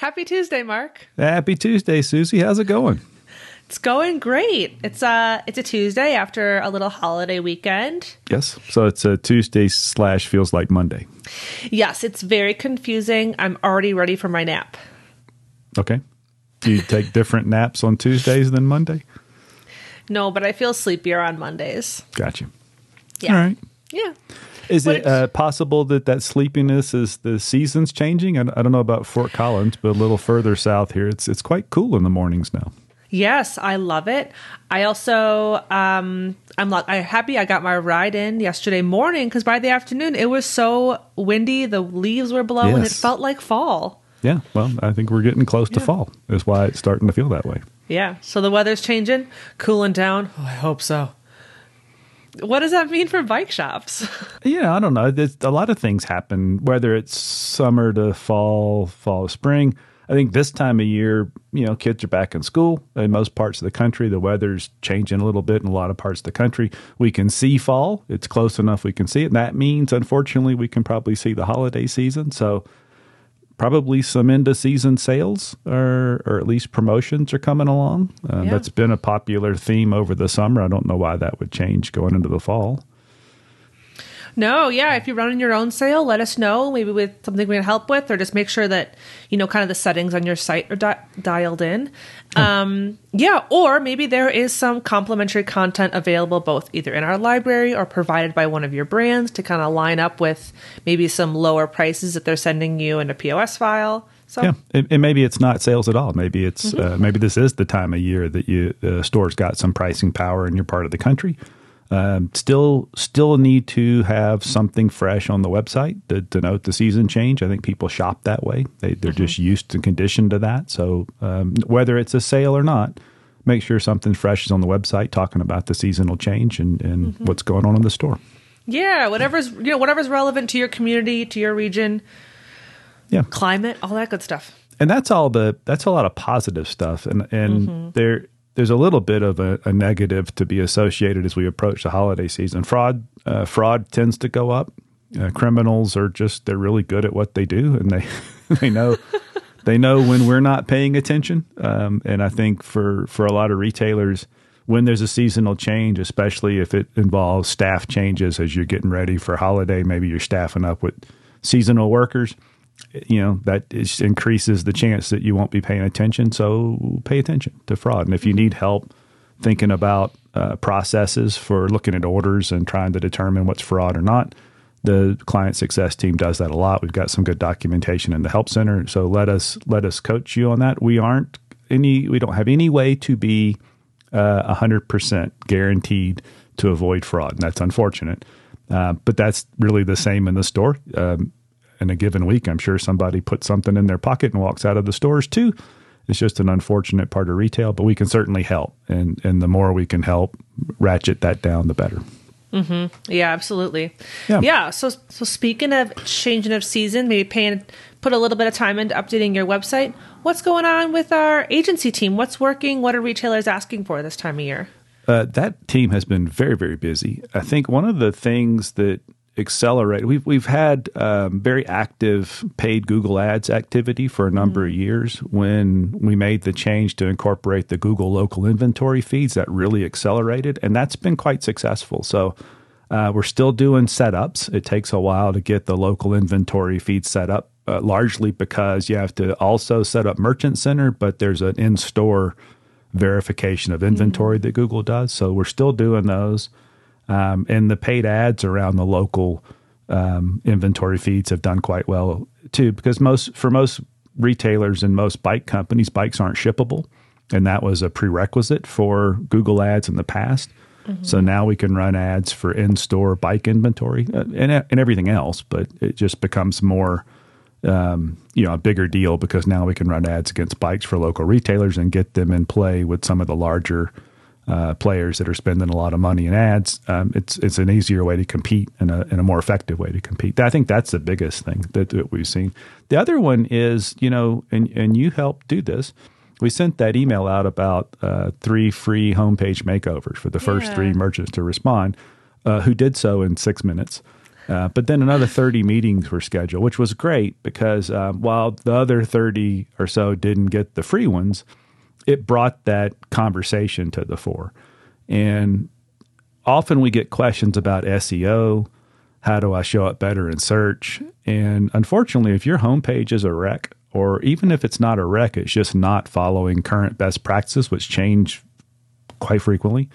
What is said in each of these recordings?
Happy Tuesday, Mark. Happy Tuesday, Susie. How's it going? It's going great. It's a it's a Tuesday after a little holiday weekend. Yes. So it's a Tuesday slash feels like Monday. Yes, it's very confusing. I'm already ready for my nap. Okay. Do you take different naps on Tuesdays than Monday? No, but I feel sleepier on Mondays. Gotcha. Yeah. All right. Yeah. Is But it uh, possible that that sleepiness is the seasons changing? I, I don't know about Fort Collins, but a little further south here, it's it's quite cool in the mornings now. Yes, I love it. I also um I'm like I'm happy I got my ride in yesterday morning because by the afternoon it was so windy, the leaves were blowing, it felt like fall. Yeah. Well, I think we're getting close to fall. Is why it's starting to feel that way. Yeah. So the weather's changing, cooling down. Oh, I hope so. What does that mean for bike shops? Yeah, I don't know. There's, a lot of things happen, whether it's summer to fall, fall to spring. I think this time of year, you know, kids are back in school in most parts of the country. The weather's changing a little bit in a lot of parts of the country. We can see fall. It's close enough we can see it. And that means, unfortunately, we can probably see the holiday season. So, probably some end of season sales or, or at least promotions are coming along. Uh, Yeah. That's been a popular theme over the summer. I don't know why that would change going into the fall. No, yeah. If you're running your own sale, let us know. Maybe with something we can help with, or just make sure that you know kind of the settings on your site are di- dialed in. Um, yeah, or maybe there is some complimentary content available both either in our library or provided by one of your brands to kind of line up with maybe some lower prices that they're sending you in a POS file. So Yeah, and, and maybe it's not sales at all. Maybe it's uh, maybe this is the time of year that you the store's got some pricing power in your part of the country. Um, still, still need to have something fresh on the website to denote the season change. I think people shop that way. They, they're just used and conditioned to that. So um, whether it's a sale or not, make sure something fresh is on the website talking about the seasonal change and, and what's going on in the store. yeah, whatever's you know whatever's relevant to your community, to your region, Yeah. climate, all that good stuff. and that's all the that's a lot of positive stuff and and there there's a little bit of a, a negative to be associated as we approach the holiday season. Fraud uh, fraud tends to go up. Uh, criminals are just they're really good at what they do and they they know they know when we're not paying attention. Um, and i think for for a lot of retailers when there's a seasonal change especially if it involves staff changes as you're getting ready for holiday maybe you're staffing up with seasonal workers you know that is, increases the chance that you won't be paying attention. So pay attention to fraud. And if you need help thinking about uh, processes for looking at orders and trying to determine what's fraud or not the client success team does that a lot. We've got some good documentation in the help center. So let us let us coach you on that. We aren't any we don't have any way to be uh, 100% guaranteed to avoid fraud. And that's unfortunate. Uh, but that's really the same in the store. Um, in a given week, I'm sure somebody puts something in their pocket and walks out of the stores too. It's just an unfortunate part of retail, but we can certainly help. And and the more we can help ratchet that down, the better. Mm-hmm. Yeah, absolutely. Yeah. Yeah. So, so speaking of changing of season, maybe paying, put a little bit of time into updating your website. What's going on with our agency team? What's working? What are retailers asking for this time of year? Uh, that team has been very, very busy. I think one of the things that accelerate we've we've had um, very active paid Google Ads activity for a number of years. When we made the change to incorporate the Google local inventory feeds, that really accelerated, and that's been quite successful. So. Uh, we're still doing setups. It takes a while to get the local inventory feed set up, uh, largely because you have to also set up Merchant Center, but there's an in store verification of inventory that Google does. So we're still doing those. Um, and the paid ads around the local um, inventory feeds have done quite well too, because most for most retailers and most bike companies, bikes aren't shippable, and that was a prerequisite for Google Ads in the past. So now we can run ads for in-store bike inventory uh, and and everything else, but it just becomes more um, you know a bigger deal because now we can run ads against bikes for local retailers and get them in play with some of the larger uh, players that are spending a lot of money in ads. Um, it's it's an easier way to compete and a, and a more effective way to compete. I think that's the biggest thing that, that we've seen. The other one is you know, and and you helped do this. We sent that email out about uh, three free homepage makeovers for the first Yeah. three merchants to respond, uh, who did so in six minutes. Uh, but then another 30 meetings were scheduled, which was great because um, while the other 30 or so didn't get the free ones, it brought that conversation to the fore. And often we get questions about SEO. How do I show up better in search? And unfortunately, if your homepage is a wreck, or even if it's not a wreck, it's just not following current best practices, which change quite frequently,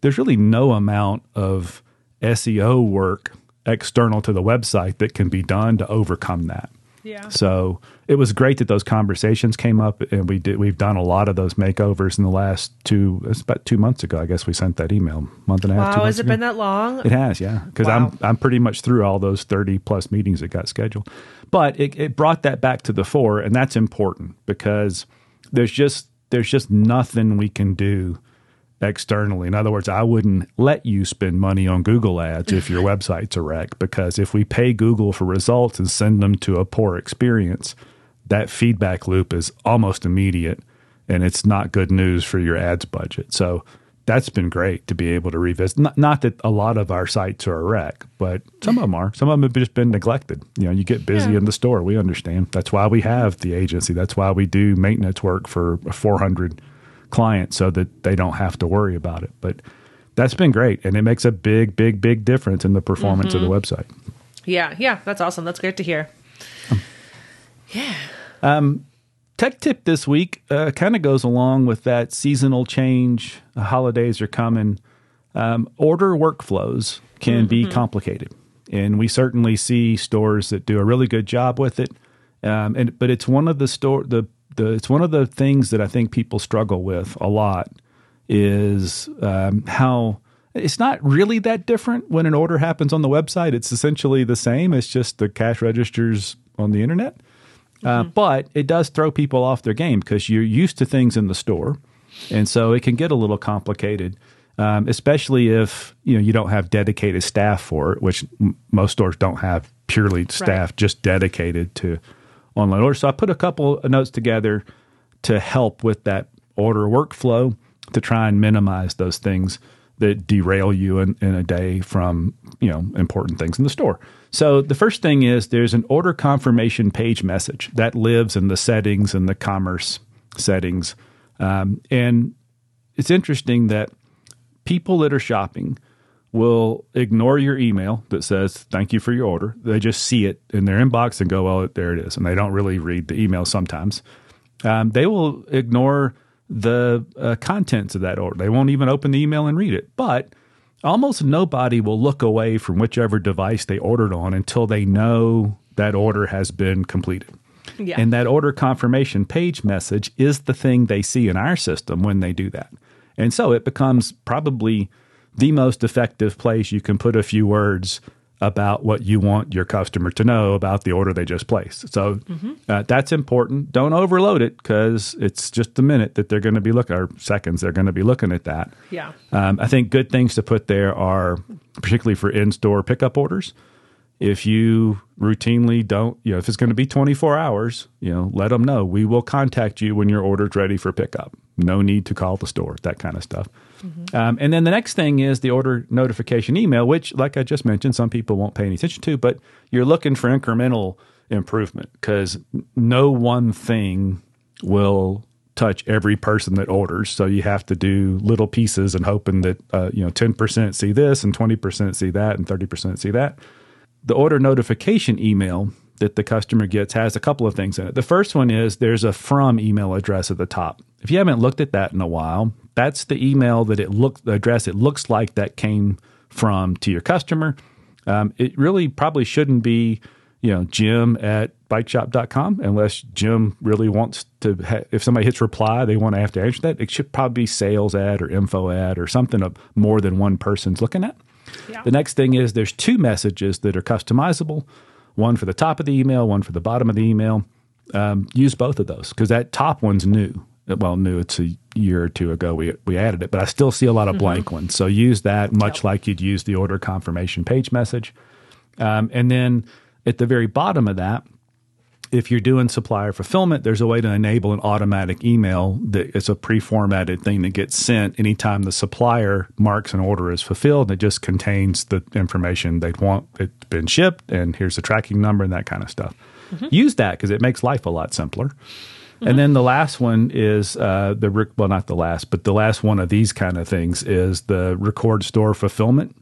there's really no amount of SEO work external to the website that can be done to overcome that. Yeah. So it was great that those conversations came up, and we did. We've done a lot of those makeovers in the last two. It's about two months ago, I guess we sent that email, month and a half. Wow, has it ago. been that long? It has, yeah. Because wow. I'm I'm pretty much through all those thirty plus meetings that got scheduled, but it, it brought that back to the fore, and that's important because there's just there's just nothing we can do externally. In other words, I wouldn't let you spend money on Google ads if your website's a wreck because if we pay Google for results and send them to a poor experience, that feedback loop is almost immediate and it's not good news for your ads budget. So that's been great to be able to revisit. Not, not, that a lot of our sites are a wreck, but some of them are. Some of them have just been neglected. You know, you get busy yeah. in the store. We understand. That's why we have the agency. That's why we do maintenance work for 400 client so that they don't have to worry about it. But that's been great. And it makes a big, big, big difference in the performance mm-hmm. of the mm-hmm. website. Yeah. Yeah. That's awesome. That's great to hear. Um, yeah. Um, tech tip this week uh, kind of goes along with that seasonal change. Holidays are coming. Um, order workflows can mm-hmm. be complicated. And we certainly see stores that do a really good job with it. Um, and but it's one of the store the the it's one of the things that I think people struggle with a lot is um, how it's not really that different when an order happens on the website. It's essentially the same. It's just the cash registers on the internet. Uh, mm-hmm. but it does throw people off their game because you're used to things in the store, and so it can get a little complicated. Um, especially if you know you don't have dedicated staff for it, which m- most stores don't have purely staff right. just dedicated to online order. So I put a couple of notes together to help with that order workflow to try and minimize those things that derail you in, in a day from you know important things in the store. So the first thing is there's an order confirmation page message that lives in the settings and the commerce settings, um, and it's interesting that people that are shopping will ignore your email that says thank you for your order. They just see it in their inbox and go, well, there it is. And they don't really read the email sometimes. Um, they will ignore the uh, contents of that order. They won't even open the email and read it. But almost nobody will look away from whichever device they ordered on until they know that order has been completed. Yeah. And that order confirmation page message is the thing they see in our system when they do that. And so it becomes probably the most effective place you can put a few words about what you want your customer to know about the order they just placed. So mm-hmm. uh, that's important. Don't overload it because it's just a minute that they're going to be looking, or seconds they're going to be looking at that. Yeah. Um, I think good things to put there are particularly for in-store pickup orders. If you routinely don't, you know, if it's going to be 24 hours, you know, let them know. We will contact you when your order's ready for pickup. No need to call the store, that kind of stuff. Mm-hmm. Um, and then the next thing is the order notification email, which, like I just mentioned, some people won't pay any attention to, but you're looking for incremental improvement because no one thing will touch every person that orders. So you have to do little pieces and hoping that uh, you know 10% see this and 20% see that and 30% see that. The order notification email that the customer gets has a couple of things in it. The first one is there's a from email address at the top. If you haven't looked at that in a while, that's the email that it look the address it looks like that came from to your customer. Um, it really probably shouldn't be, you know, Jim at bikeshop.com unless Jim really wants to. Ha- if somebody hits reply, they want to have to answer that. It should probably be sales ad or info ad or something of more than one person's looking at. Yeah. The next thing is there's two messages that are customizable one for the top of the email, one for the bottom of the email. Um, use both of those because that top one's new. Well, new. It's a year or two ago we we added it, but I still see a lot of mm-hmm. blank ones. So use that much yep. like you'd use the order confirmation page message. Um, and then at the very bottom of that, if you're doing supplier fulfillment, there's a way to enable an automatic email that is a pre-formatted thing that gets sent anytime the supplier marks an order as fulfilled. And It just contains the information they'd want. It's been shipped, and here's the tracking number and that kind of stuff. Mm-hmm. Use that because it makes life a lot simpler. And then the last one is uh, the rick well, not the last, but the last one of these kind of things is the record store fulfillment.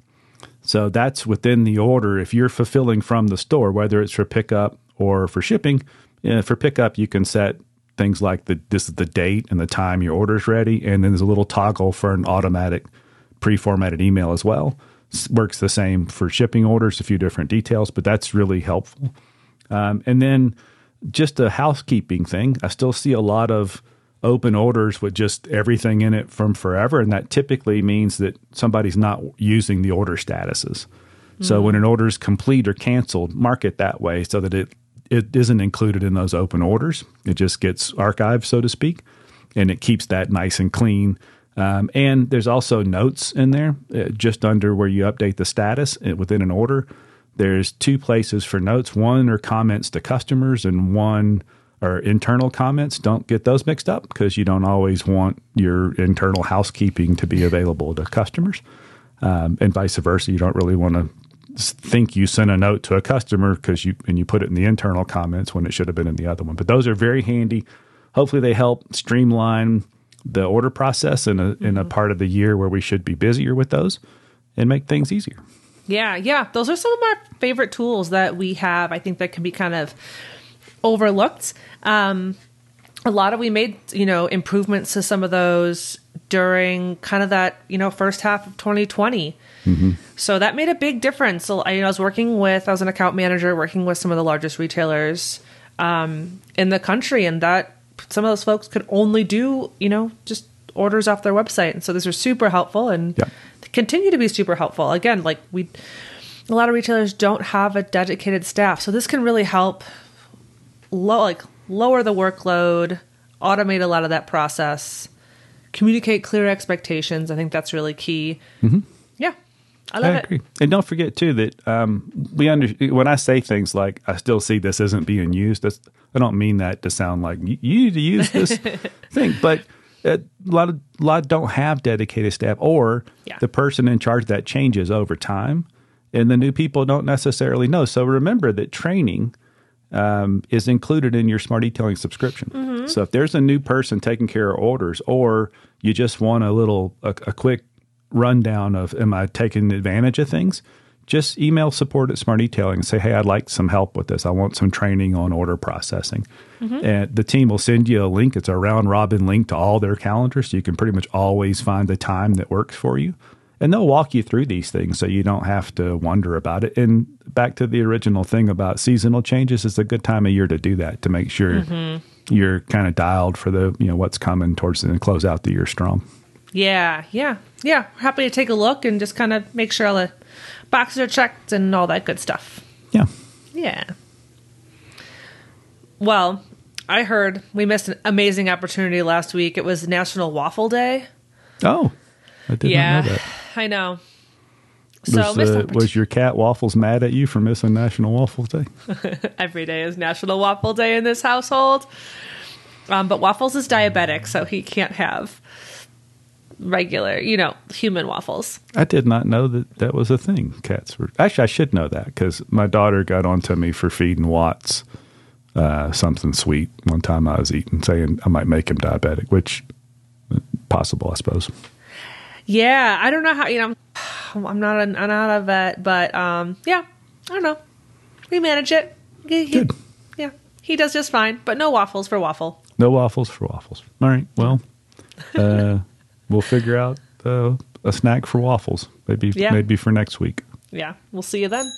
So that's within the order. If you're fulfilling from the store, whether it's for pickup or for shipping, uh, for pickup, you can set things like the this is the date and the time your order is ready, and then there's a little toggle for an automatic pre-formatted email as well. works the same for shipping orders, a few different details, but that's really helpful. Um, and then just a housekeeping thing, I still see a lot of open orders with just everything in it from forever, and that typically means that somebody's not using the order statuses. So mm. when an order is complete or canceled, mark it that way so that it it isn't included in those open orders. It just gets archived, so to speak, and it keeps that nice and clean. Um, and there's also notes in there, uh, just under where you update the status uh, within an order. There's two places for notes. One are comments to customers, and one are internal comments. Don't get those mixed up because you don't always want your internal housekeeping to be available to customers, um, and vice versa. You don't really want to think you sent a note to a customer because you and you put it in the internal comments when it should have been in the other one. But those are very handy. Hopefully, they help streamline the order process in a mm-hmm. in a mm-hmm. part of the year where we should be busier with those and make things easier. Yeah, yeah, those are some of our favorite tools that we have. I think that can be kind of overlooked. Um, a lot of we made you know improvements to some of those during kind of that you know first half of 2020 mm-hmm. so that made a big difference so I, you know, I was working with i was an account manager working with some of the largest retailers um, in the country and that some of those folks could only do you know just orders off their website and so these are super helpful and yeah. Continue to be super helpful again like we a lot of retailers don't have a dedicated staff so this can really help low, like lower the workload automate a lot of that process communicate clear expectations. I think that's really key. Mm-hmm. Yeah. I love I agree. It. And don't forget too that um, we under when I say things like I still see this isn't being used. I don't mean that to sound like you need to use this thing, but a lot of a lot don't have dedicated staff, or yeah. the person in charge that changes over time, and the new people don't necessarily know. So remember that training um, is included in your SmartEtailing subscription. Mm-hmm. So if there's a new person taking care of orders, or you just want a little a, a, quick rundown of am I taking advantage of things, just email support at SmartEtailing and say, hey, I'd like some help with this. I want some training on order processing. Mm-hmm. And the team will send you a link. It's a round robin link to all their calendars, so you can pretty much always find the time that works for you and they'll walk you through these things so you don't have to wonder about it. And back to the original thing about seasonal changes, it's a good time of year to do that to make sure mm-hmm. you're kind of dialed for the you know what's coming towards the close out the year strong. Yeah, yeah, yeah. Happy to take a look and just kind of make sure all the boxes are checked and all that good stuff. Yeah, yeah. Well, I heard we missed an amazing opportunity last week. It was National Waffle Day. Oh, I did yeah. not know that. I know. So was, uh, was, your cat Waffles mad at you for missing National Waffle Day? Every day is National Waffle Day in this household. Um, but Waffles is diabetic, so he can't have regular, you know, human waffles. I did not know that that was a thing. Cats were actually I should know that because my daughter got onto me for feeding Watts uh, something sweet one time I was eating, saying I might make him diabetic, which possible, I suppose. Yeah, I don't know how you know. I'm not a, I'm not a vet, but um, yeah, I don't know. We manage it. He, he, Good. Yeah, he does just fine. But no waffles for waffle. No waffles for waffles. All right. Well, uh, we'll figure out uh, a snack for waffles. Maybe yeah. maybe for next week. Yeah, we'll see you then.